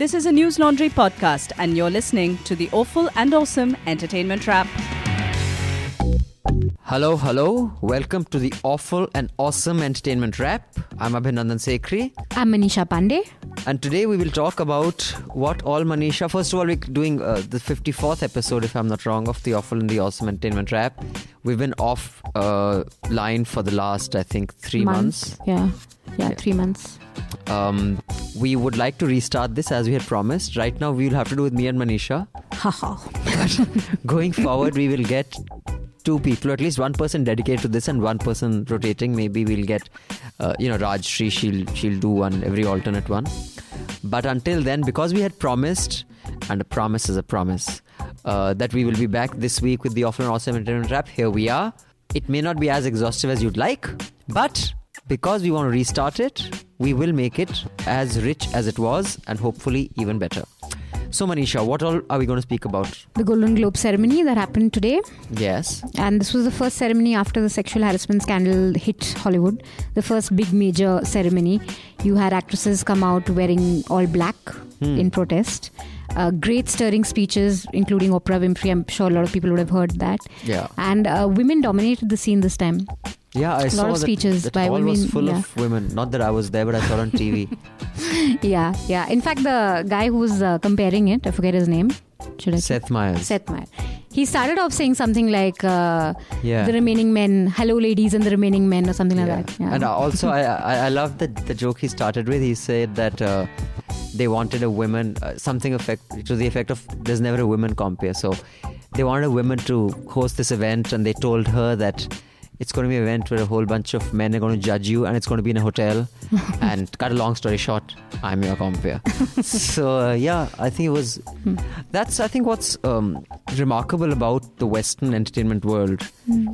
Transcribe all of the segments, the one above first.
This is a News Laundry podcast, and you're listening to the Awful and Awesome Entertainment Wrap. Hello, hello. Welcome to the awful and awesome entertainment wrap. I'm Abhinandan Sekhri, I'm Manisha Pandey. and today we will talk about what all Manisha. First of all, we're doing uh, the 54th episode, if I'm not wrong, of the awful and the awesome entertainment wrap. We've been off uh, line for the last, I think, three months. Yeah. yeah. Yeah. three months. Um, we would like to restart this as we had promised. Right now, we will have to do with me and Manisha. Haha. Going forward, we will get two people, at least one person dedicated to this and one person rotating. Maybe we'll get, uh, you know, Raj Shri. She'll she'll do one every alternate one. But until then, because we had promised, and a promise is a promise, uh, that we will be back this week with the Awful and Awesome Entertainment Wrap. Here we are. It may not be as exhaustive as you'd like, but because we want to restart it, we will make it as rich as it was, and hopefully even better. So, Manisha, what all are we going to speak about? The Golden Globe ceremony that happened today. Yes. And this was the first ceremony after the sexual harassment scandal hit Hollywood. The first big major ceremony. You had actresses come out wearing all black Hmm. in protest. Uh, great stirring speeches, including Oprah Winfrey. I'm sure a lot of people would have heard that. Yeah. And uh, women dominated the scene this time. Yeah, I saw of that, speeches that by hall was women, full yeah. of women. Not that I was there, but I saw it on TV. Yeah, yeah. In fact, the guy who was uh, comparing it, I forget his name. Should I? Seth Meyers. Seth Meyer. He started off saying something like, uh, Yeah. "The remaining men, hello ladies and the remaining men," or something yeah. like that. Yeah. And also, I, I I love the the joke he started with. He said that uh, they wanted a woman uh, something effect to the effect of there's never a women compare. So they wanted a woman to host this event, and they told her that. It's going to be an event where a whole bunch of men are going to judge you, and it's going to be in a hotel. and cut a long story short, I'm your compare. so uh, yeah, I think it was. That's I think what's um, remarkable about the Western entertainment world.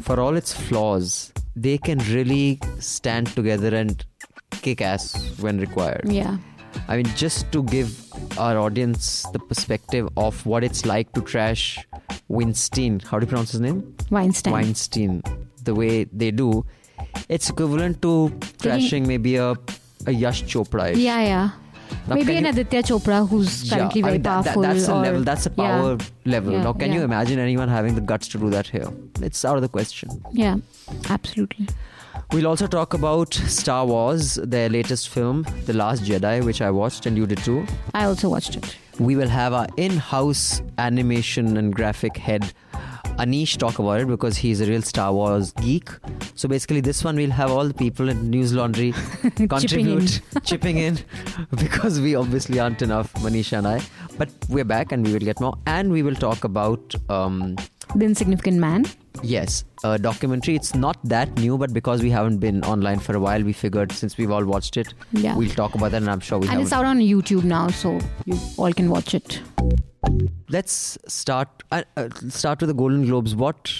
For all its flaws, they can really stand together and kick ass when required. yeah. I mean, just to give our audience the perspective of what it's like to trash Weinstein. How do you pronounce his name? Weinstein. Weinstein. The way they do, it's equivalent to trashing maybe a a Yash Chopra. Yeah, yeah. Now, Maybe an you- Aditya Chopra who's Yeah, currently I very mean, that- that- powerful. that's a level. That's a Yeah. power level. Yeah, now, can you imagine anyone having the guts to do that here? It's out of the question. Yeah, absolutely. We'll also talk about Star Wars, their latest film, The Last Jedi, which I watched and you did too. I also watched it. We will have our in house animation and graphic head, Anish, talk about it because he's a real Star Wars geek. So basically, this one we'll have all the people in News Laundry contribute, chipping in, because we obviously aren't enough, Manisha and I. But we're back and we will get more. And we will talk about. Um, The Insignificant Man. Yes, a documentary. It's not that new, but because we haven't been online for a while, we figured since we've all watched it, Yeah. we'll talk about that, and I'm sure we and it's out on YouTube now, so you all can watch it. Let's start. Uh, uh, start with the Golden Globes. What,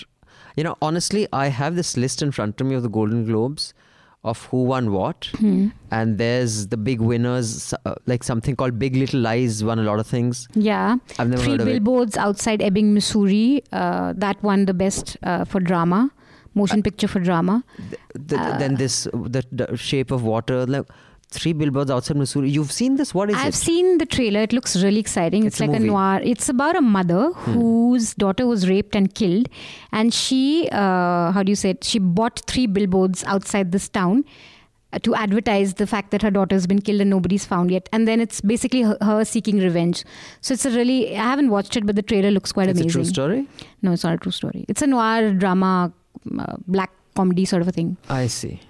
you know, honestly, I have this list in front of me of the Golden Globes, of who won what, Hmm. and there's the big winners, uh, like something called Big Little Lies won a lot of things. Yeah. I've never Three heard of it. billboards outside Ebbing, Missouri. Uh, that won the best uh, for drama, motion picture for drama. The, Uh, then this, the, the Shape of Water, like three billboards outside Missouri. You've seen this? What is it? I've seen the trailer. It looks really exciting. It's It's, like a. Hmm. noir. It's about a mother whose daughter was raped and killed, and she, uh, how do you say it? She bought three billboards outside this town uh, to advertise the fact that her daughter's been killed and nobody's found yet. And then it's basically her, her seeking revenge. So it's a really. I haven't watched it, but the trailer looks quite it's amazing. It's a true story. No, it's not a true story. It's a noir drama, uh, black comedy sort of a thing. I see.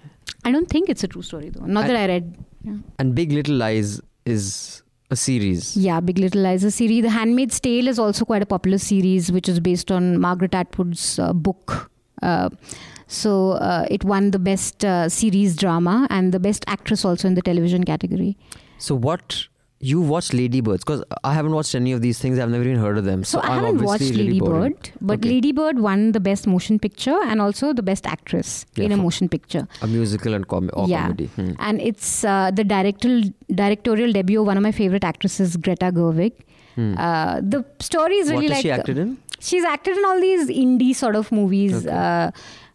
I don't think it's a true story though. Not I- that I read. Yeah. And Big Little Lies is a series. Yeah, Big Little Lies a series. The Handmaid's Tale is also quite a popular series, which is based on Margaret Atwood's uh, book. Uh, so uh, it won the best uh, series drama and the best actress also in the television category. So what you watched Ladybirds because I haven't watched any of these things. I've never even heard of them. So, So, I haven't watched really Lady bored. Bird, but Okay. Lady Bird won the best motion picture and also the best actress Yeah, in a motion picture. A musical and com- or Yeah. comedy. Hmm. And it's uh, the directorial directorial debut of one of my favorite actresses, Greta Gerwig. Hmm. Uh, the story is really has like she acted in? She's acted in all these indie sort of movies. Okay. Uh,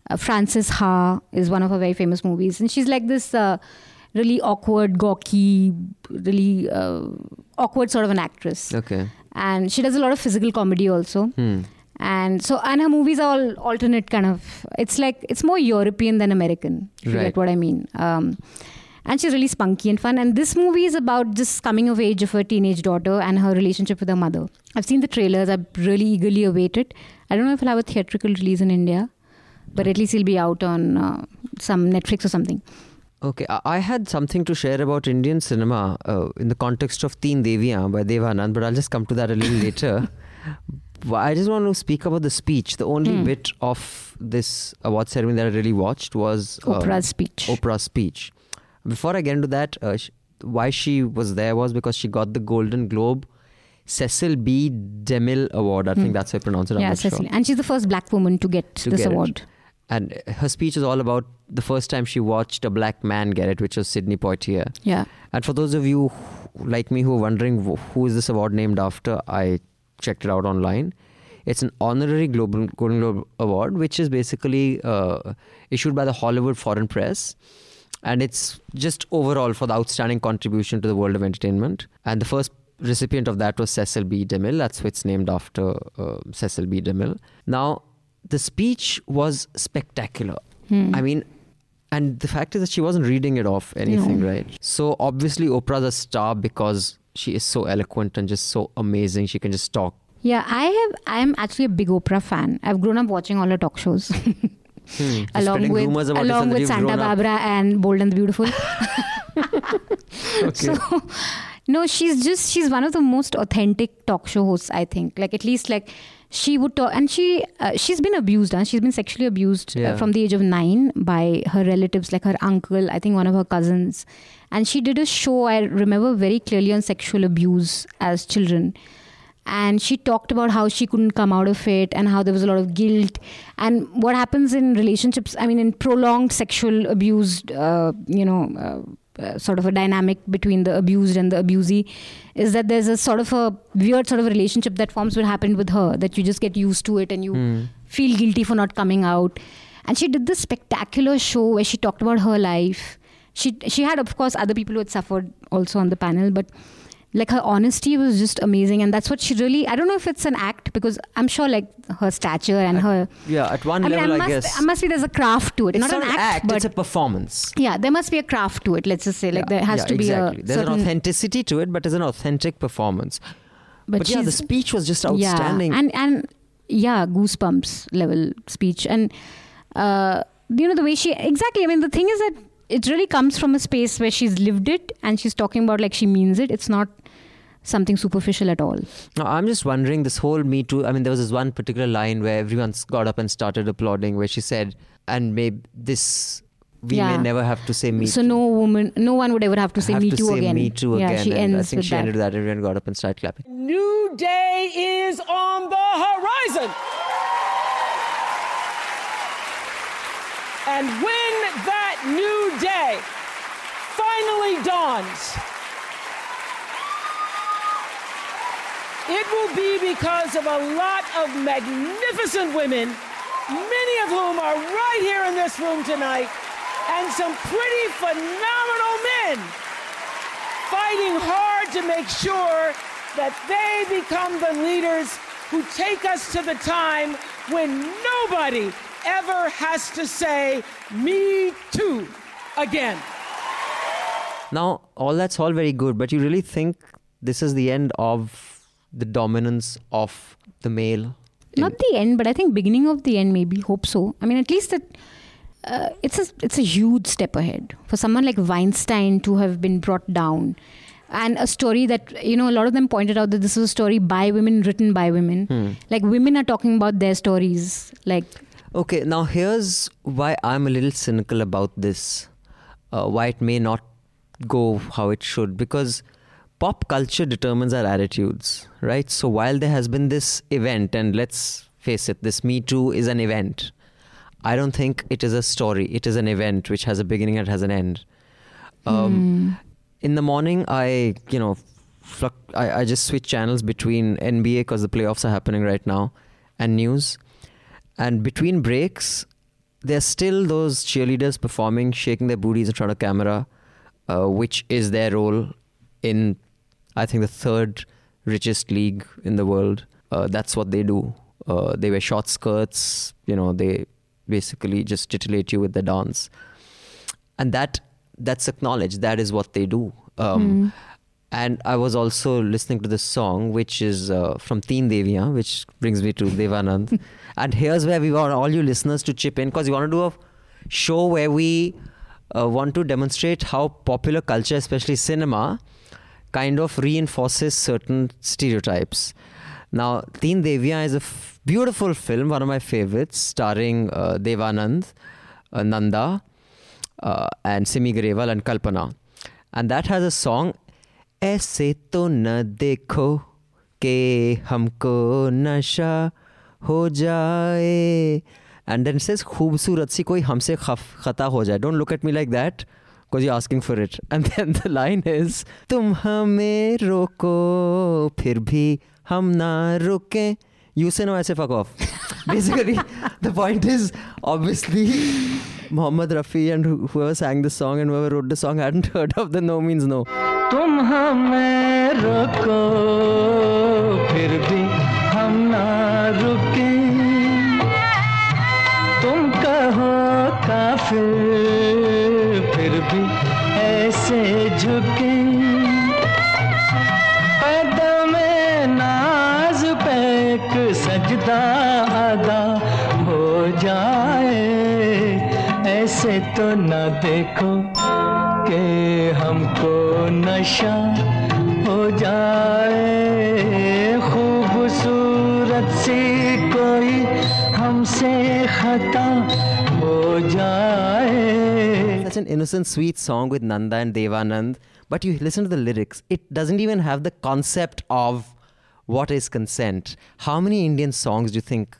uh, Frances Ha is one of her very famous movies, and she's like this uh, really awkward, gawky, really uh, awkward sort of an actress, Okay. and she does a lot of physical comedy also. Hmm. And so, and her movies are all alternate kind of. It's like it's more European than American. If you get what I mean. Um, and she's really spunky and fun. And this movie is about just coming of age of her teenage daughter and her relationship with her mother. I've seen the trailers. I really eagerly await it. I don't know if it'll have a theatrical release in India, but at least it'll be out on uh, some Netflix or something. Okay, I I had something to share about Indian cinema uh, in the context of Teen Deviyan by Devanand, but I'll just come to that a little later. I just want to speak about the speech. The only Hmm. bit of this award ceremony that I really watched was um, Oprah's speech. Oprah's speech. Before I get into that, uh, sh- why she was there was because she got the Golden Globe Cecil B. DeMille Award. I think Hmm. that's how I pronounce it. I'm yeah, not sure. And she's the first black woman to get To this get it. And her speech is all about the first time she watched a black man get it, which was Sidney Poitier. Yeah. And for those of you who, like me who are wondering who is this award named after, I checked it out online. It's an honorary Global Golden Globe Award, which is basically uh, issued by the Hollywood Foreign Press. And it's just overall for the outstanding contribution to the world of entertainment. And the first recipient of that was Cecil B. DeMille. That's why it's named after uh, Cecil B. DeMille. Now, the speech was spectacular. Hmm. I mean, and the fact is that she wasn't reading it off anything, No. right? So obviously Oprah's a star because she is so eloquent and just so amazing. She can just talk. Yeah, I have. I'm actually a big Oprah fan. I've grown up watching all her talk shows, Hmm. Along with rumors about along with Santa up. Barbara and Bold and the Beautiful. Okay. So, no, she's just she's one of the most authentic talk show hosts. I think, like at least like she would talk, and she uh, she's been abused. Huh? She's been sexually abused Yeah. uh, from the age of nine by her relatives, like her uncle, I think one of her cousins, and she did a show I remember very clearly on sexual abuse as children. And she talked about how she couldn't come out of it and how there was a lot of guilt and what happens in relationships. I mean, in prolonged sexual abuse, uh, you know, uh, sort of a dynamic between the abused and the abusee is that there's a sort of a weird sort of relationship that forms what happened with her that you just get used to it and you Hmm. feel guilty for not coming out and she did this spectacular show where she talked about her life she she had of course other people who had suffered also on the panel but like her honesty was just amazing and that's what she really i don't know if it's an act because i'm sure like her stature and her Yeah, at one I mean, level, I I, must, guess. I must be there's a craft to it. it's not, an act, but it's a performance. yeah, there must be a craft to it. Let's just say, like Yeah, there has yeah, to be exactly. a There's an authenticity to it, but there's an authentic performance. But, yeah, the speech was just outstanding. Yeah, and and yeah, goosebumps level speech, and uh, you know the way she exactly. I mean, the thing is that it really comes from a space where she's lived it, and she's talking about like she means it. It's not something superficial at all. No, I'm just wondering this whole Me Too. I mean, there was this one particular line where everyone's got up and started applauding, where she said, "And maybe this we Yeah. may never have to say Me too. so Too." no woman, no one would ever have to say have Me to Too say again. Me Too yeah, again. she and ends I think with she that. ended with that. Everyone got up and started clapping. New day is on the horizon. And when that new day finally dawns, it will be because of a lot of magnificent women, many of whom are right here in this room tonight, and some pretty phenomenal men fighting hard to make sure that they become the leaders who take us to the time when nobody ever has to say, Me too, again. Now, all that's all very good, but you really think this is the end of the dominance of the male? Not the end, but I think beginning of the end. Maybe hope so. I mean, at least that. Uh, it's a it's a huge step ahead for someone like Weinstein to have been brought down, and a story that you know a lot of them pointed out that this is a story by women, written by women. Hmm. Like women are talking about their stories. Like Okay, now here's why I'm a little cynical about this. Uh, why it may not go how it should. Because pop culture determines our attitudes, right? So while there has been this event, and let's face it, this Me Too is an event. I don't think it is a story. It is an event which has a beginning and has an end. Um, In the morning, I, you know, fluc- I, I just switch channels between NBA because the playoffs are happening right now and news. And between breaks, there's still those cheerleaders performing, shaking their booties in front of camera, uh, which is their role in I think, the third richest league in the world. Uh, that's what they do. Uh, they wear short skirts. You know, they basically just titillate you with the dance, and that that's acknowledged. That is what they do. Um, And I was also listening to this song, which is uh, from Teen Deviyan, which brings me to Devanand. and here's where we want all you listeners to chip in because we want to do a show where we uh, want to demonstrate how popular culture, especially cinema, kind of reinforces certain stereotypes. Now, Teen Deviyan is a f- beautiful film, one of my favorites, starring uh, Devanand, uh, Nanda, uh, and Simi Grewal and Kalpana. And that has a song, ऐसे तो न देखो कि हमको नशा हो जाए and then it says सी कोई हमसे खफ खता हो जाए don't look at me like that because you're asking for it and then the line is तुम हमें रोको फिर भी हम ना रुके you say no I say fuck off basically the point is obviously Muhammad Rafi and who- whoever sang this song and whoever wrote the song hadn't heard of the no means no तुम हमें रोको फिर भी हम ना रुके तुम कहो काफिर फिर भी ऐसे झुके। नाज सजदा अदा हो जाए। ऐसे तो न देखो कि हमको नशा हो जाए। खूबसूरत सी कोई हमसे खता हो जाए। An innocent, sweet song with Nanda and Devanand, but you listen to the lyrics, it doesn't even have the concept of what is consent. How many Indian songs do you think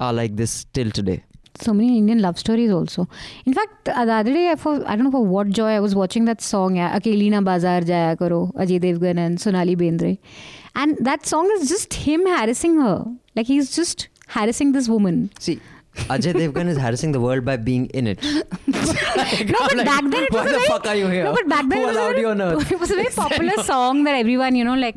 are like this till today? so many Indian love stories also. In fact, the other day, I, for, I don't know for what joy, I was watching that song, yeah, Akeli Na Bazaar Jaya Karo, Ajay Devgan and Sonali Bendre. And that song is just him harassing her. Like he's just harassing this woman. See, Ajay Devgan is harassing the world by being in it. No, but back then it why was the very, fuck are you here? No, but back then Who allowed you on earth? it was a very popular song that everyone, you know, like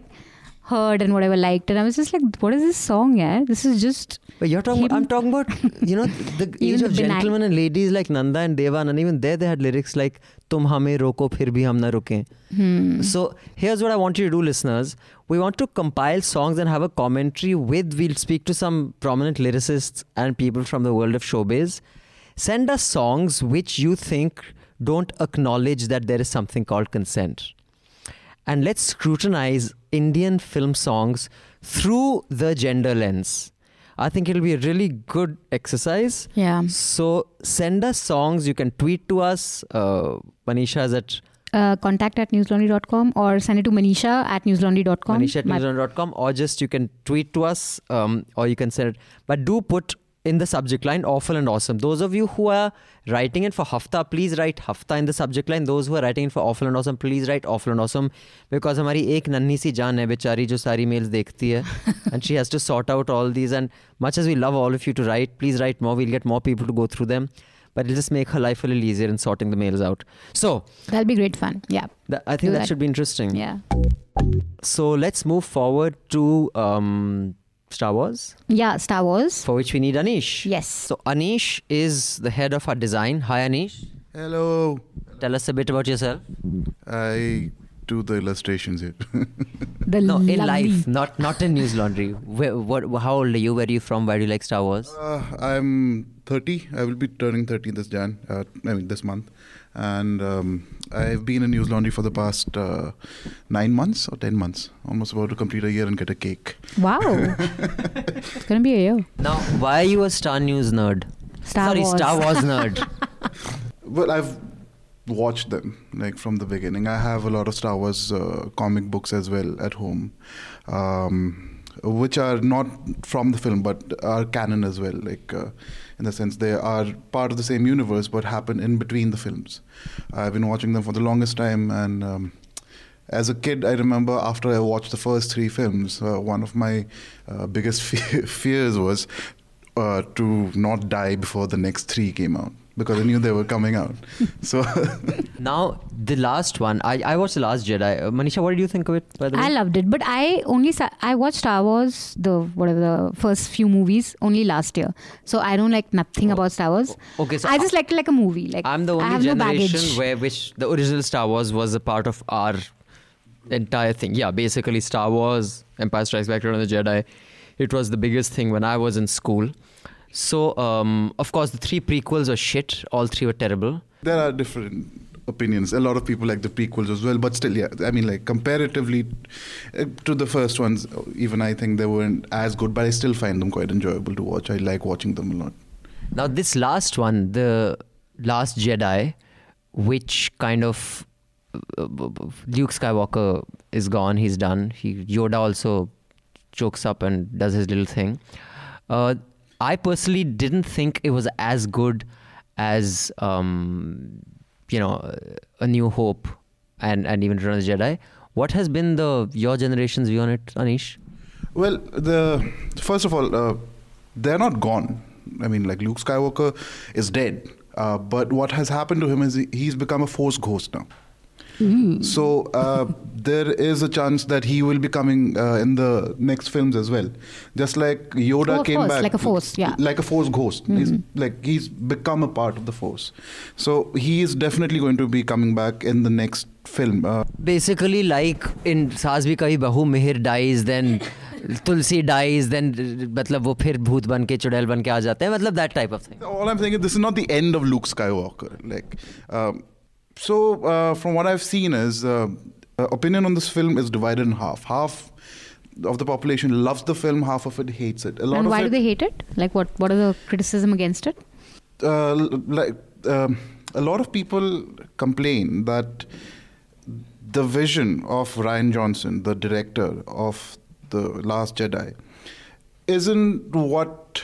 heard and whatever liked. And I was just like, what is this song, yeah? This is just. But you're talking. Him- I'm talking about you know the age of gentlemen and ladies like Nanda and Devan, and even there they had lyrics like "Tum hame roko, phir bhi hum na ruke." Hmm. So here's what I want you to do, listeners. We want to compile songs and have a commentary with. We'll speak to some prominent lyricists and people from the world of showbiz. Send us songs which you think don't acknowledge that there is something called consent and let's scrutinize Indian film songs through the gender lens. I think it'll be a really good exercise. Yeah. So send us songs. You can tweet to us. Uh, Manisha is at Uh, contact at newslaundry.com or send it to manisha at newslaundry.com. Manisha at newslaundry.com or just you can tweet to us um, or you can send it. But do put in the subject line awful and awesome. Those of you who are writing it for Hafta, please write Hafta in the subject line. Those who are writing it for awful and awesome, please write awful and awesome because हमारी एक नन्ही सी जान है बेचारी जो सारी mails देखती है and she has to sort out all these and much as we love all of you to write, please write more. We'll get more people to go through them. But it'll just make her life a little easier in sorting the mails out. So That'll be great fun. Yeah. that, I think Do that, that. should be interesting. Yeah. So let's move forward to um, Star Wars, Yeah. Star Wars. for which we need Anish. Yes. So Anish is the head of our design. Hi Anish. Hello. Tell us a bit about yourself. I do the illustrations here. The No, in life, not not in News Laundry. Where, what? How old are you? Where are you from? Why do you like Star Wars? uh, I'm 30. I will be turning 30 this Jan. Uh, I mean this month, and um, I've been in News Laundry for the past uh, nine months or ten months. Almost about to complete a year and get a cake. Wow. it's going to be a year. Now, why are you a Star News nerd? Star Sorry, Wars. Star Wars nerd. Well, I've watched them like from the beginning. I have a lot of Star Wars uh, comic books as well at home, um, which are not from the film but are canon as well. Like uh, in the sense they are part of the same universe but happen in between the films. I've been watching them for the longest time and. Um, as a kid, I remember after I watched the first three films, uh, one of my uh, biggest fe- fears was uh, to not die before the next three came out because I knew they were coming out. So Now the last one, I, I watched the Last Jedi. Uh, Manisha, what did you think of it? By the way, I loved it, but I only sa- I watched Star Wars the whatever the first few movies only last year, so I don't like nothing about Star Wars. okay, so I just liked it like a movie. Like I'm the I only have no baggage. where which the original Star Wars was a part of our entire thing. Yeah, basically Star Wars, Empire Strikes Back, Return of the Jedi. It was the biggest thing when I was in school. So, um, of course, the three prequels were shit. All three were terrible. there are different opinions. A lot of people like the prequels as well, but still, yeah. I mean, like comparatively uh, to the first ones, even I think they weren't as good, but I still find them quite enjoyable to watch. I like watching them a lot. Now, this last one, the Last Jedi, which kind of uh, Luke Skywalker is gone. He's done. He Yoda also chokes up and does his little thing. Uh, I personally didn't think it was as good as um, you know A New Hope and and even Return of the Jedi. What has been the your generation's view on it, Anish? Well, the first of all, uh, they're not gone. I mean, like Luke Skywalker is dead, uh, but what has happened to him is he, he's become a Force ghost now. So uh, there is a chance that he will be coming uh, in the next films as well. Just like Yoda Oh, of came course, back, like a Force, yeah. like a Force ghost. He's like he's become a part of the Force. So he is definitely going to be coming back in the next film. Uh, basically like in सास भी कभी बहू Mihir dies then तुलसी dies then मतलब वो फिर भूत बन के चुड़ैल बन के आ जाते हैं मतलब that type of thing all I'm saying is this is not the end of Luke Skywalker. Like, um, so uh, from what I've seen is uh, uh, opinion on this film is divided in half. Half of the population loves the film, half of it hates it. A lot and why it, do they hate it? Like what? What are the criticism against it? uh, like um, a lot of people complain that the vision of Rian Johnson, the director of the Last Jedi, isn't what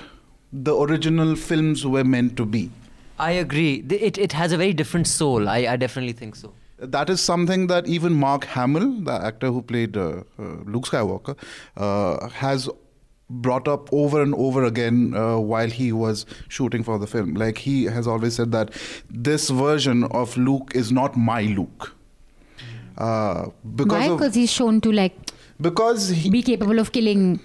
the original films were meant to be. I agree it, it has a very different soul I, I definitely think so That is something that even Mark Hamill, the actor who played uh, uh, Luke Skywalker, uh, has brought up over and over again uh, while he was shooting for the film. Like he has always said that this version of Luke is not my Luke. Uh, because Why? Because he's shown to like because he, be capable of killing.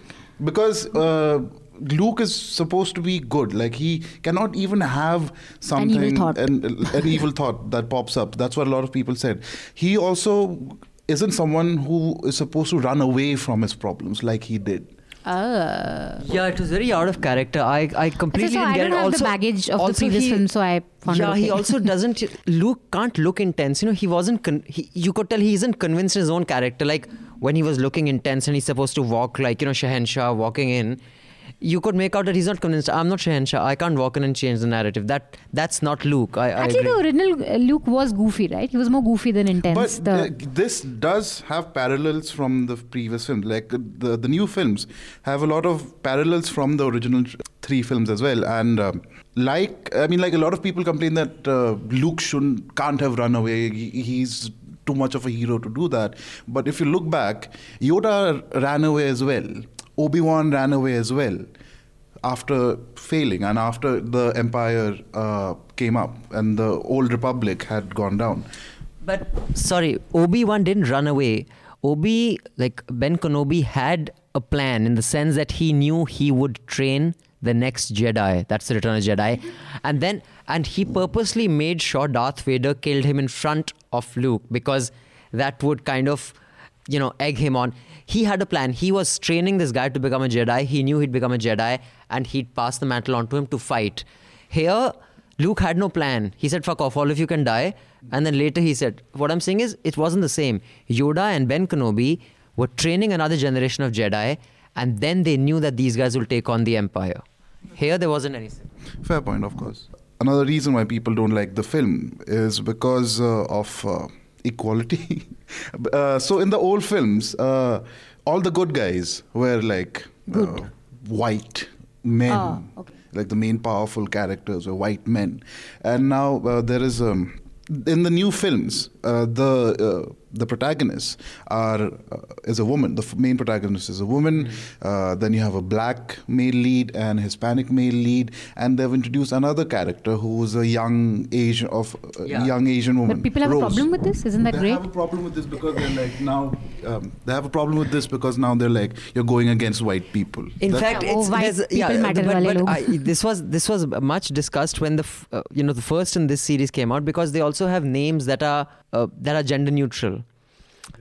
because uh, Luke is supposed to be good. Like he cannot even have something thought. an, an evil thought that pops up. That's what a lot of people said. He also isn't someone who is supposed to run away from his problems like he did. Uh, yeah it was very out of character I, I completely so didn't I get don't it have also, the baggage of the previous he- film, so I found yeah it he also doesn't Luke can't look intense you know he wasn't con- he, you could tell he isn't convinced his own character like when he was looking intense and he's supposed to walk like you know Shahenshah walking in you could make out that he's not convinced I'm not Shahenshah I can't walk in and change the narrative that that's not Luke I, I Actually, agree. the original uh, Luke was goofy, right? He was more goofy than intense. But the, uh, this does have parallels from the previous films. Like the the new films have a lot of parallels from the original three films as well. And um, like I mean, like a lot of people complain that uh, Luke shouldn't can't have run away. He, he's too much of a hero to do that. But if you look back, Yoda ran away as well. Obi Wan ran away as well after failing and after the empire uh, came up and the old republic had gone down But sorry, Obi Wan didn't run away. Obi, like Ben Kenobi, had a plan in the sense that he knew he would train the next Jedi. That's the Return of Jedi, and then and he purposely made sure Darth Vader killed him in front of Luke because that would kind of, you know, egg him on. He had a plan. He was training this guy to become a Jedi. He knew he'd become a Jedi, and he'd pass the mantle on to him to fight. Here, Luke had no plan. He said, fuck off, all of you can die. And then later he said, what I'm saying is, it wasn't the same. Yoda and Ben Kenobi were training another generation of Jedi, and then they knew that these guys will take on the Empire. Here, there wasn't anything. Fair point, of course. Another reason why people don't like the film is because uh, of uh, equality. uh, so in the old films, uh, all the good guys were like uh, white men. Ah, okay. Like the main powerful characters were white men, and now uh, there is um, in the new films uh, the uh, the protagonists are uh, is a woman. The f- main protagonist is a woman. Mm-hmm. Uh, then you have a black male lead and Hispanic male lead, and they've introduced another character who is a young Asian of uh, Yeah. young Asian woman. But people have a problem with this. Isn't that they great? have a problem with this because they're like now um, they have a problem with this because now they're like you're going against white people. In That's- fact, Yeah, oh, it's white people yeah, matter but, but. I, this was this was much discussed when the f- uh, you know the first in this series came out because they also have names that are uh, that are gender neutral,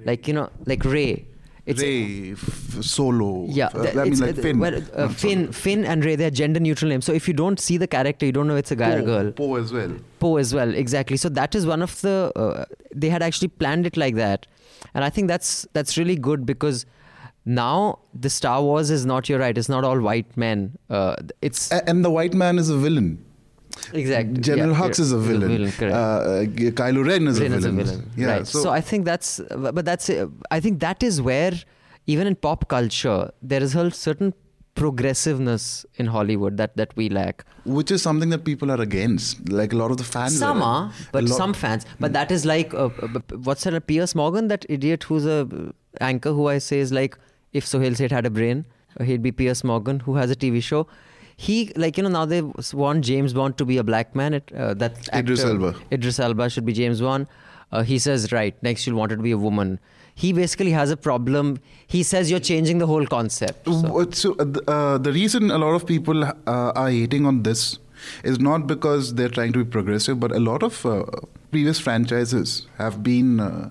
like you know like Rey. It's, Rey, f- Solo. Yeah, th- I mean like uh, Finn. well, uh, Finn, Finn and Rey, they're gender neutral names. So if you don't see the character, you don't know it's a guy or a girl. Poe as well. Poe as well, exactly. So that is one of the. Uh, they had actually planned it like that, and I think that's that's really good because now the Star Wars is not. You're right. It's not all white men. Uh, it's A- And the white man is a villain. Exactly General yeah, Hux is a villain. correct. uh, Kylo Ren is Ren a is a villain. villain. Yeah. right. So, I think that's, but that's, uh, I think that is where, even in pop culture, there is a certain progressiveness in Hollywood that that we lack. which is something that people are against. Like a lot of the fans. Some are, are, but some fans. But that is like, uh, uh, what's that? Piers Morgan, that idiot who's a uh, anchor who I say is like, if Suhel Seth had a brain, uh, he'd be Piers Morgan, who has a TV show. He like you know now they want James Bond to be a black man. It, uh, that Idris Elba. Idris Elba should be James Bond. Uh, he says right next you'll want it to be a woman. He basically has a problem. He says you're changing the whole concept. So. So, uh, the, uh, the reason a lot of people uh, are hating on this is not because they're trying to be progressive, but a lot of uh, previous franchises have been uh,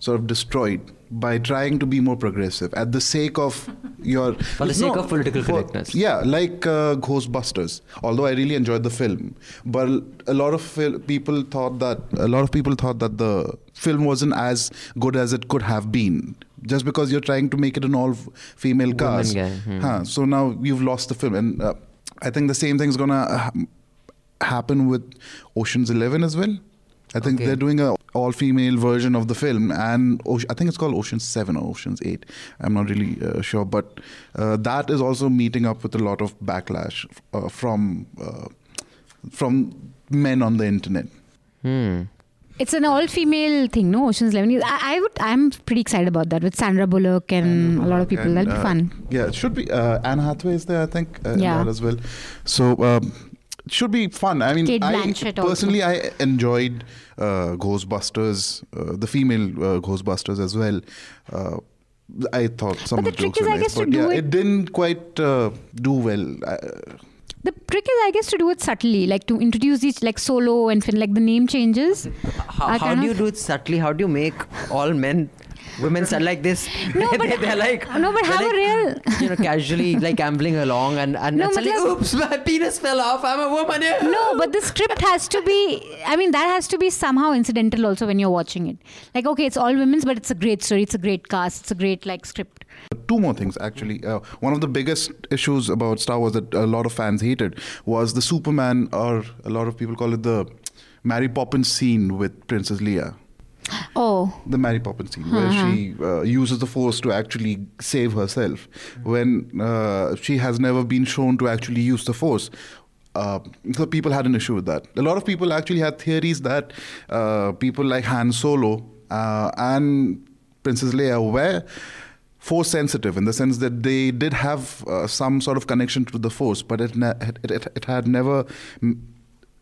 sort of destroyed by trying to be more progressive at the sake of your For the sake of political for- correctness. yeah, like uh, Ghostbusters. Although I really enjoyed the film, but a lot of fil- people thought that a lot of people thought that the film wasn't as good as it could have been. Just because you're trying to make it an all-female cast, hmm. Huh, so now you've lost the film, and uh, I think the same thing's gonna ha- happen with Ocean's Eleven as well. I think Okay. they're doing a all-female version of the film, and Oce- I think it's called Ocean Seven or Ocean's Eight. I'm not really uh, sure, but uh, that is also meeting up with a lot of backlash uh, from uh, from men on the internet. Hmm. It's an all-female thing, no? Ocean's Eleven. I, I would. I'm pretty excited about that with Sandra Bullock and a lot of people. And, That'll be uh, fun. Yeah, it should be. Uh, Anne Hathaway is there, I think, uh, Yeah. as well. So um, it should be fun. I mean, I Blanchett also. personally I enjoyed uh, Ghostbusters, uh, the female uh, Ghostbusters as well. Uh, I thought some But of the the trick jokes is, were I nice, guess, to but do yeah, it- it didn't quite uh, do well. Uh, The trick is, I guess, to do it subtly, like to introduce these like solo and Finn, like the name changes. How, how do you of- do it subtly? How do you make all men, women sound like this? No, but- they, are like no, but they're have a real- you know, casually like ambling along and and, No, and suddenly, matlab- oops, my penis fell off. I'm a woman. Yeah. No, but the script has to be. I mean, that has to be somehow incidental also when you're watching it. Like, okay, it's all women's, but it's a great story. It's a great cast. It's a great like script. Two more things, actually. Uh, one of the biggest issues about Star Wars that a lot of fans hated was the Superman, or a lot of people call it the Mary Poppins scene with Princess Leia. Oh, The Mary Poppins scene, where she uh, uses the Force to actually save herself, when uh, she has never been shown to actually use the Force. Uh, so people had an issue with that. A lot of people actually had theories that uh, people like Han Solo uh, and Princess Leia were force sensitive in the sense that they did have uh, some sort of connection to the force but it, ne- it, it, it had never mm,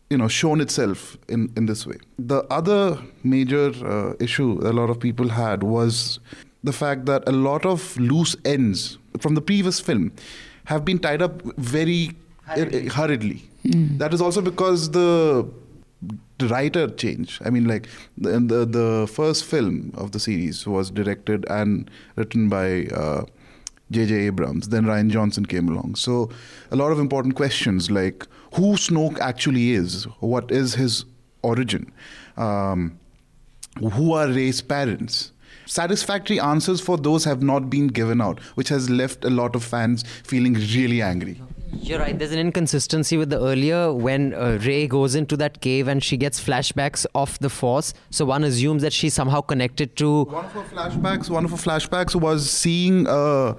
you know shown itself in, in this way the other major uh, issue a lot of people had was the fact that a lot of loose ends from the previous film have been tied up very hurriedly, hurriedly. That is also because the the writer changed. I mean, like the, the the first film of the series was directed and written by uh, J.J. Abrams. Then Rian Johnson came along. So a lot of important questions like who Snoke actually is, what is his origin, um, who are Rey's parents. Satisfactory answers for those have not been given out, which has left a lot of fans feeling really angry. You're right. There's an inconsistency with the earlier when uh, Rey goes into that cave and she gets flashbacks of the Force. So one assumes that she's somehow connected to. One of her flashbacks, one of her flashbacks was seeing a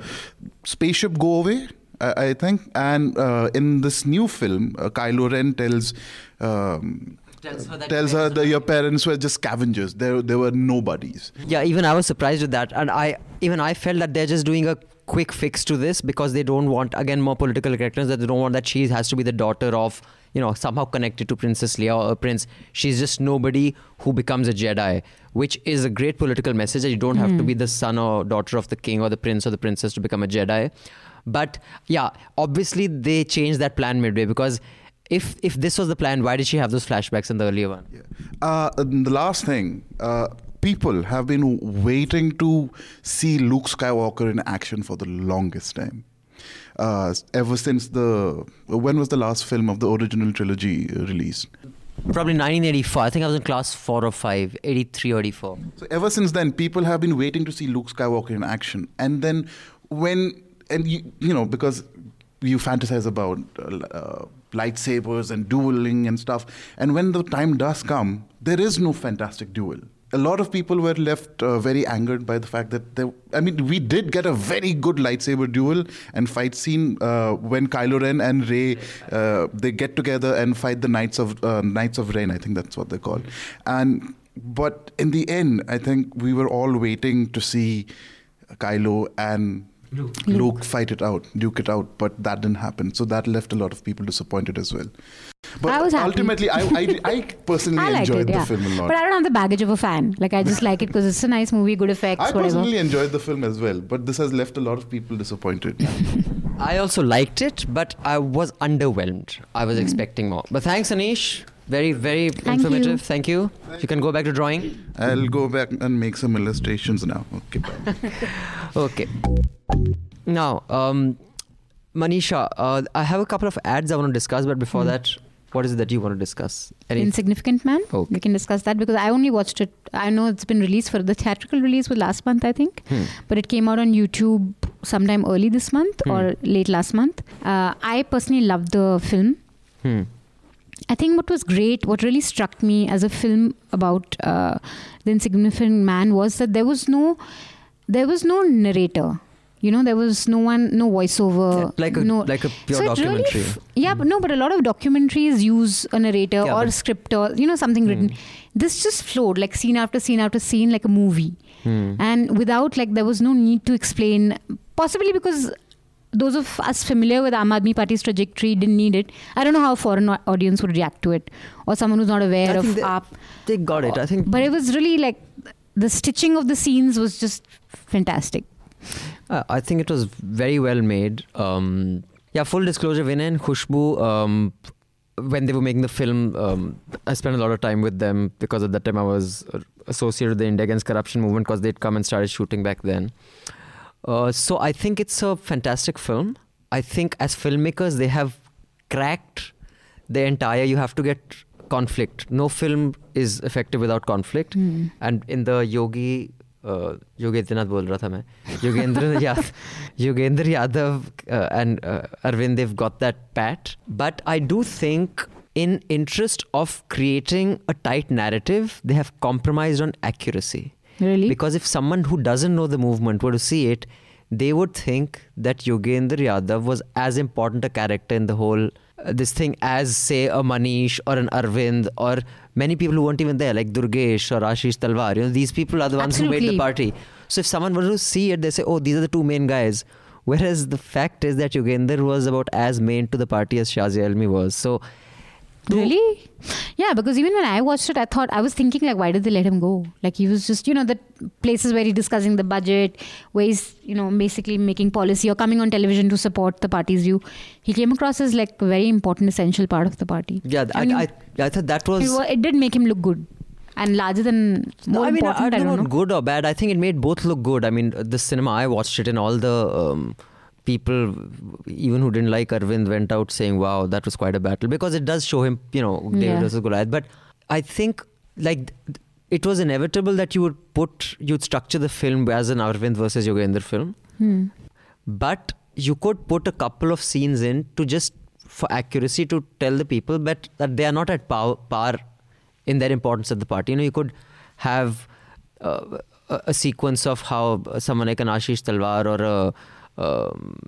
spaceship go away. I I think, and uh, in this new film, uh, Kylo Ren tells um, Tells her that tells her that your parents were just scavengers. They they were nobodies. Yeah, even I was surprised with that, and I even I felt that they're just doing a quick fix to this because they don't want again more political correctness. That they don't want that she has to be the daughter of you know somehow connected to Princess Leia or a prince. She's just nobody who becomes a Jedi, which is a great political message. That you don't have to be the son or daughter of the king or the prince or the princess to become a Jedi. But yeah, obviously they changed that plan midway because. If if this was the plan, why did she have those flashbacks in the earlier one? Uh, the last thing, uh, people have been waiting to see Luke Skywalker in action for the longest time. Uh, ever since the when was the last film of the original trilogy released? Probably 1984. I think I was in class 4 or 5, 83 or 84. So ever since then, people have been waiting to see Luke Skywalker in action, and then when and you you know because you fantasize about uh, lightsabers and dueling and stuff, and when the time does come, there is no fantastic duel. A lot of people were left uh, very angered by the fact that there. I mean, we did get a very good lightsaber duel and fight scene uh, when Kylo Ren and Rey uh, they get together and fight the Knights of uh, Knights of Ren. I think that's what they're called. And but in the end, I think we were all waiting to see Kylo and Luke. fight it out, duke it out, but that didn't happen. So that left a lot of people disappointed as well. But I was ultimately, I, I, I personally I liked enjoyed it, yeah. the film a lot. But I don't have the baggage of a fan. Like I just like it because it's a nice movie, good effects, I whatever. personally enjoyed the film as well, but this has left a lot of people disappointed. I also liked it, but I was underwhelmed. I was hmm. expecting more. But thanks, Anish. Very, very Thank informative. you. Thank you. You can go back to drawing. I'll go back and make some illustrations now. Okay, bye. Okay. Now, um, Manisha, uh, I have a couple of ads I want to discuss, but before Hmm. that, what is it that you want to discuss? Any- Insignificant Man. Okay. We can discuss that because I only watched it. I know it's been released for the theatrical release was last month, I think, Hmm. but it came out on YouTube sometime early this month Hmm. or late last month. Uh, I personally loved the film. Hmm. I think what was great, what really struck me as a film about uh, the insignificant man was that there was no, there was no narrator. You know, there was no one, no voiceover, Yeah, like a no. like a pure So really documentary. f- yeah, but no, but a lot of documentaries use a narrator Yeah, or a script or you know something written. This just flowed like scene after scene after scene, like a movie, Hmm. and without like there was no need to explain. Possibly because those of us familiar with Aam Aadmi Party's trajectory didn't need it. I don't know how a foreign audience would react to it, or someone who's not aware I of think they- AAP. They got it. I think. But it was really like the stitching of the scenes was just fantastic. Uh, I think it was very well made. Um, yeah, full disclosure, Vinay and Khushbu, um, when they were making the film, um, I spent a lot of time with them because at that time I was associated with the India Against Corruption movement because they'd come and started shooting back then. Uh, so I think it's a fantastic film. I think as filmmakers, they have cracked the entire, you have to get conflict. No film is effective without conflict. Hmm. And in the Yogi uh, Yogendranath बोल रहा था मैं योगेंद्र याद Yogendra Yadav uh, and uh, Arvind they've got that pat but I do think in interest of creating a tight narrative they have compromised on accuracy Really? because if someone who doesn't know the movement were to see it they would think that Yogendra Yadav was as important a character in the whole uh, this thing as say a Manish or an Arvind or many people who weren't even there like Durgesh or Ashish Talwar. You know these people are the ones who made the party. So if someone were to see it they say oh these are the two main guys. Whereas the fact is that Yogendra was about as main to the party as Shazia Ilmi was. So Really? Yeah, because even when I watched it, I thought I was thinking like, why did they let him go? Like he was just, you know, the places where he's discussing the budget, where he's, you know, basically making policy or coming on television to support the party's view. He came across as like a very important, essential part of the party. yeah I, And I, I thought that was it, it did make him look good and larger than No, more I mean, I, important. I, I don't know. good or bad. I think it made both look good. I mean, the cinema I watched it, in all the um, people, even who didn't like Arvind, went out saying, "Wow, that was quite a battle," because it does show him, you know, David Yeah. versus Goliath. But I think like it was inevitable that you would put, you'd structure the film as an Arvind versus Yogendra film, Hmm. but you could put a couple of scenes in to just for accuracy to tell the people but that they are not at par, par in their importance at the party you know you could have uh, a, a sequence of how someone like an Ashish Talwar or a Um,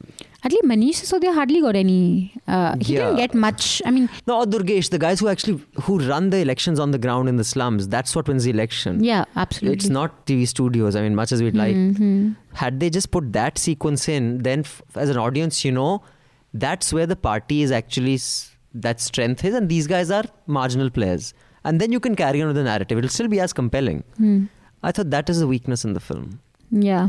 At least Manish Sisodia hardly got any. Uh, he Yeah. didn't get much. I mean, no, or Durgesh, the guys who actually who run the elections on the ground in the slums. That's what wins the election. yeah, absolutely. It's not TV studios. I mean, much as we'd like, Mhm. had they just put that sequence in, then f- as an audience, you know, that's where the party is actually s- that strength is, and these guys are marginal players. And then you can carry on with the narrative. It'll still be as compelling. Hmm. I thought that is the weakness in the film. Yeah,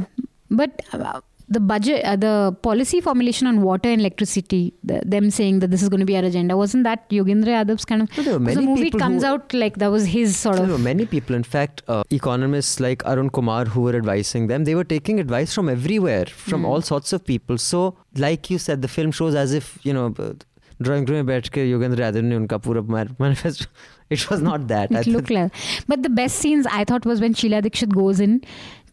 but uh, the budget, uh, the policy formulation on water and electricity, the, them saying that this is going to be our agenda, wasn't that Yogendra Yadav's kind of? No, there were because the many movie people comes who- out like that was his sort There of. were many people, in fact, uh, economists like Arun Kumar who were advising them. They were taking advice from everywhere, from all sorts of people. So, like you said, the film shows as if, you know, drawing room में बैठ के योगेंद्र यादव ने उनका पूरा manifesto it was not that. It looked like. But the best scenes I thought was when Sheila Dikshit goes in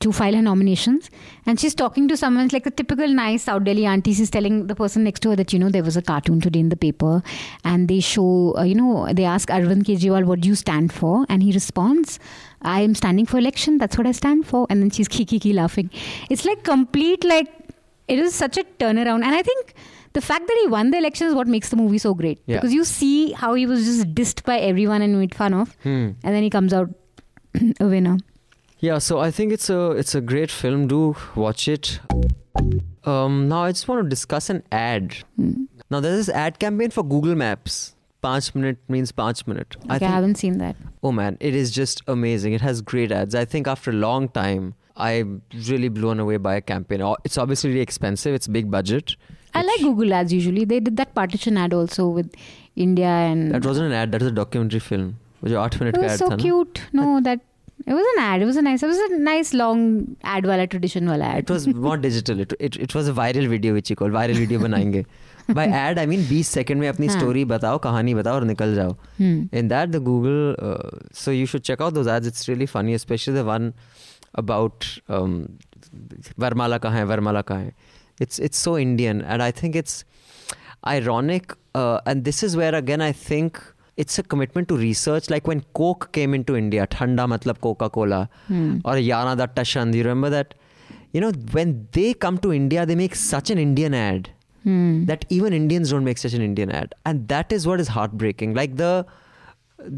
to file her nominations and she's talking to someone like a typical nice South Delhi auntie. She's telling the person next to her that you know there was a cartoon today in the paper and they show uh, you know they ask Arvind Kejriwal what do you stand for? And he responds I am standing for election. That's what I stand for. And then she's kiki laughing. It's like complete like it is such a turnaround. And I think the fact that he won the election is what makes the movie so great yeah. because you see how he was just dissed by everyone and made fun of, hmm. and then he comes out a winner. Yeah, so I think it's a it's a great film. Do watch it. Um, now I just want to discuss an ad. Hmm. Now there's this ad campaign for Google Maps. Punch minute means punch minute. Okay, I, think, I haven't seen that. Oh man, it is just amazing. It has great ads. I think after a long time, I'm really blown away by a campaign. It's obviously really expensive. It's big budget, I like Google ads usually. They did that partition ad also with India and That wasn't an ad. That was a documentary film. वो जो आठ minute it का was ad so था ना? cute. No, that it was an ad. It was a nice. It was a nice long ad wala tradition wala ad. It was more digital. It, it it was a viral video which you call viral video बनाएँगे. By ad I mean 20 second में अपनी हाँ. story बताओ कहानी बताओ और निकल जाओ. Hmm. In that the Google uh, so you should check out those ads. It's really funny, especially the one about um, Varmala कहाँ है Varmala कहाँ है. It's it's so Indian. And I think it's ironic uh, and this is where again I think it's a commitment to research. Like when coke came into india thanda matlab coca cola Hmm. or yana datta chand you remember that? You know when they come to india they make such an indian ad Hmm. that even indians don't make such an indian ad. And that is what is heartbreaking. Like the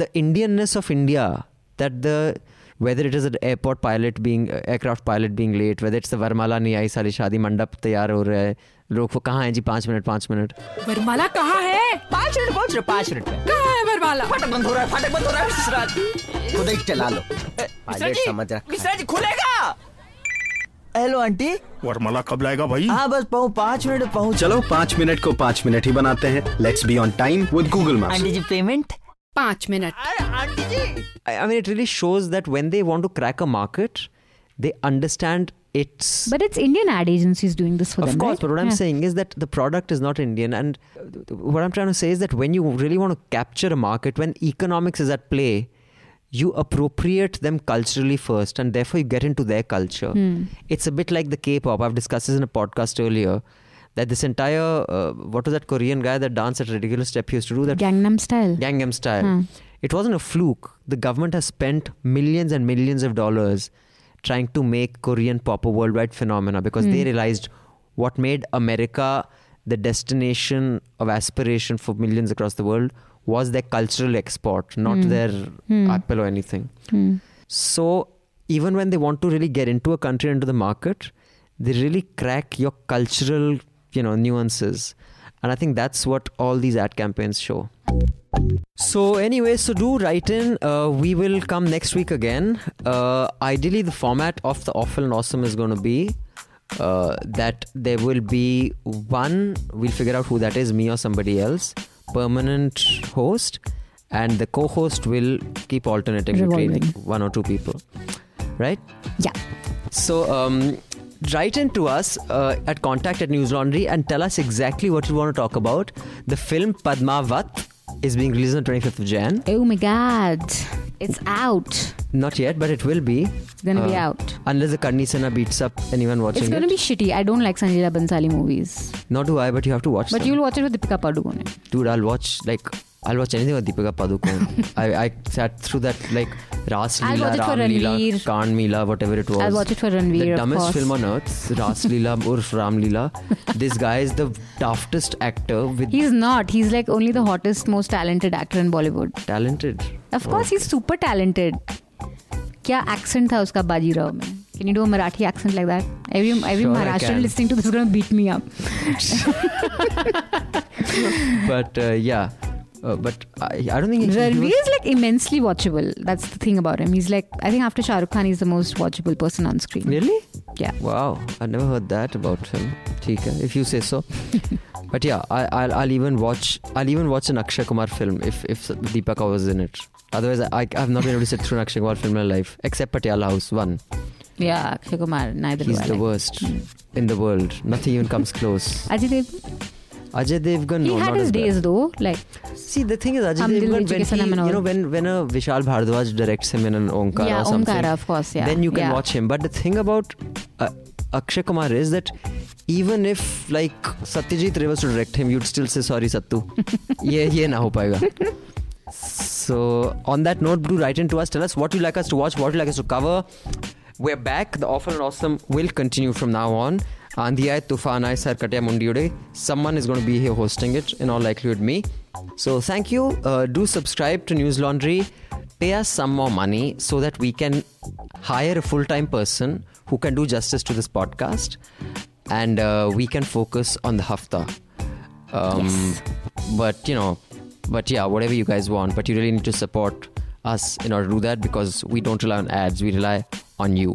the indianness of india that the whether it is an airport pilot being uh, aircraft pilot being late whether it's the varmala नहीं आई सारी शादी मंडप तैयार हो रहा है लोग वो कहाँ हैं जी पाँच मिनट पाँच मिनट वरमाला कहाँ है पाँच मिनट पहुँच रहे पाँच मिनट में कहाँ है वरमाला फाटक बंद हो रहा है फाटक बंद हो रहा है खुद ही चला लो। पायलट समझ विश्राज खुलेगा? Hello aunty. वरमाला कब लाएगा भाई? हाँ बस पहुँच पाँच मिनट पहुँच चलो पाँच मिनट को पाँच मिनट ही बनाते हैं। Let's be on time with Google Maps aunty ji payment पाँच मिनट अरे aunty ji I I mean, it really shows that when they want to crack a market, they understand its. But it's Indian ad agencies doing this for of them. course, right? but what I'm Yeah. saying is that the product is not Indian, and uh, what I'm trying to say is that when you really want to capture a market, when economics is at play, you appropriate them culturally first, and therefore you get into their culture. Hmm. It's a bit like the K-pop. I've discussed this in a podcast earlier. that this entire uh, what was that Korean guy that danced at ridiculous step he used to do that Gangnam Style. Gangnam Style. Hmm. It wasn't a fluke. The government has spent millions and millions of dollars trying to make Korean pop a worldwide phenomena because they realized what made America the destination of aspiration for millions across the world was their cultural export, not their Apple or anything. Hmm. So even when they want to really get into a country, into the market, they really crack your cultural, you know, nuances. And I think that's what all these ad campaigns show. So anyway, so do write in. Uh, we will come next week again. Uh, ideally, the format of the awful and awesome is going to be uh, that there will be one. We'll figure out who that is, me or somebody else. Permanent host, and the co-host will keep alternating between Revolving. like one or two people. Right. Yeah. So um, write in to us uh, at contact at News Laundry and tell us exactly what you want to talk about. The film Padmavat is being released on 25th of Jan. Oh my God. It's out. Not yet, but it will be. It's going to be Uh, out. Unless the Karni Sena beats up anyone watching It's it. to be shitty. I don't like Sanjay Bhansali movies. Not do I, but you have to watch it. But them. you'll watch it with Deepika Padukone. Dude, I'll watch like I'll watch anything with Deepika Padukone. I, I sat through that like Ras I'll Leela, watch it for Ram Leela, Ranveer. Karn Meela, whatever it was. I'll watch it for Ranveer, The of dumbest course. film on earth, Ras Leela Urf Ram Leela. This guy is the daftest actor with He's not. He's like only the hottest, most talented actor in Bollywood. talented. Of course, he's super talented. क्या accent था उसका बाजीराव में? Can you do a Marathi accent like that? Every every Sure I Maharashtrian can. listening to this is gonna beat me up. But uh, yeah, Uh, but I, I, don't think Ranveer is like immensely watchable. That's the thing about him. He's like I think after Shah Rukh Khan, he's the most watchable person on screen. Really? Yeah. Wow, I never heard that about him. Okay. if you say so. but yeah, I, will I'll even watch I'll even watch an Akshay Kumar film if if Deepika was in it. Otherwise, I, I have not been able to sit through an Akshay Kumar film in my life except Patiala House one. Yeah, Akshay Kumar. Neither. He's the like. worst mm. in the world. Nothing even comes close. Ajay Ajay Devgan. He no, had not his as bad. days though. Like See, the thing is, Ajay Hum Dil Devgan, De when Chuke Sanam and he, you know, all. when when a Vishal Bhardwaj directs him in an Omkara yeah, or something, Omkara, of course. Yeah. then you can yeah. watch him. But the thing about uh, Akshay Kumar is that even if like Satyajit Ray was to direct him, you'd still say sorry, Sattu. ये ये ना हो पाएगा. So on that note, do write in to us. Tell us what you like us to watch, what you like us to cover. We're back. The awful and awesome will continue from now on. Andhi Aaye, Tufan Aaye, Sarkatya Mundi Ude. Someone is going to be here hosting it. In all likelihood, me. So thank you. Uh, do subscribe to News Laundry. Pay us some more money so that we can hire a full-time person who can do justice to this podcast, and uh, we can focus on the hafta. Um, Yes. But you know, but yeah, whatever you guys want. But you really need to support us in order to do that because we don't rely on ads. We rely on you.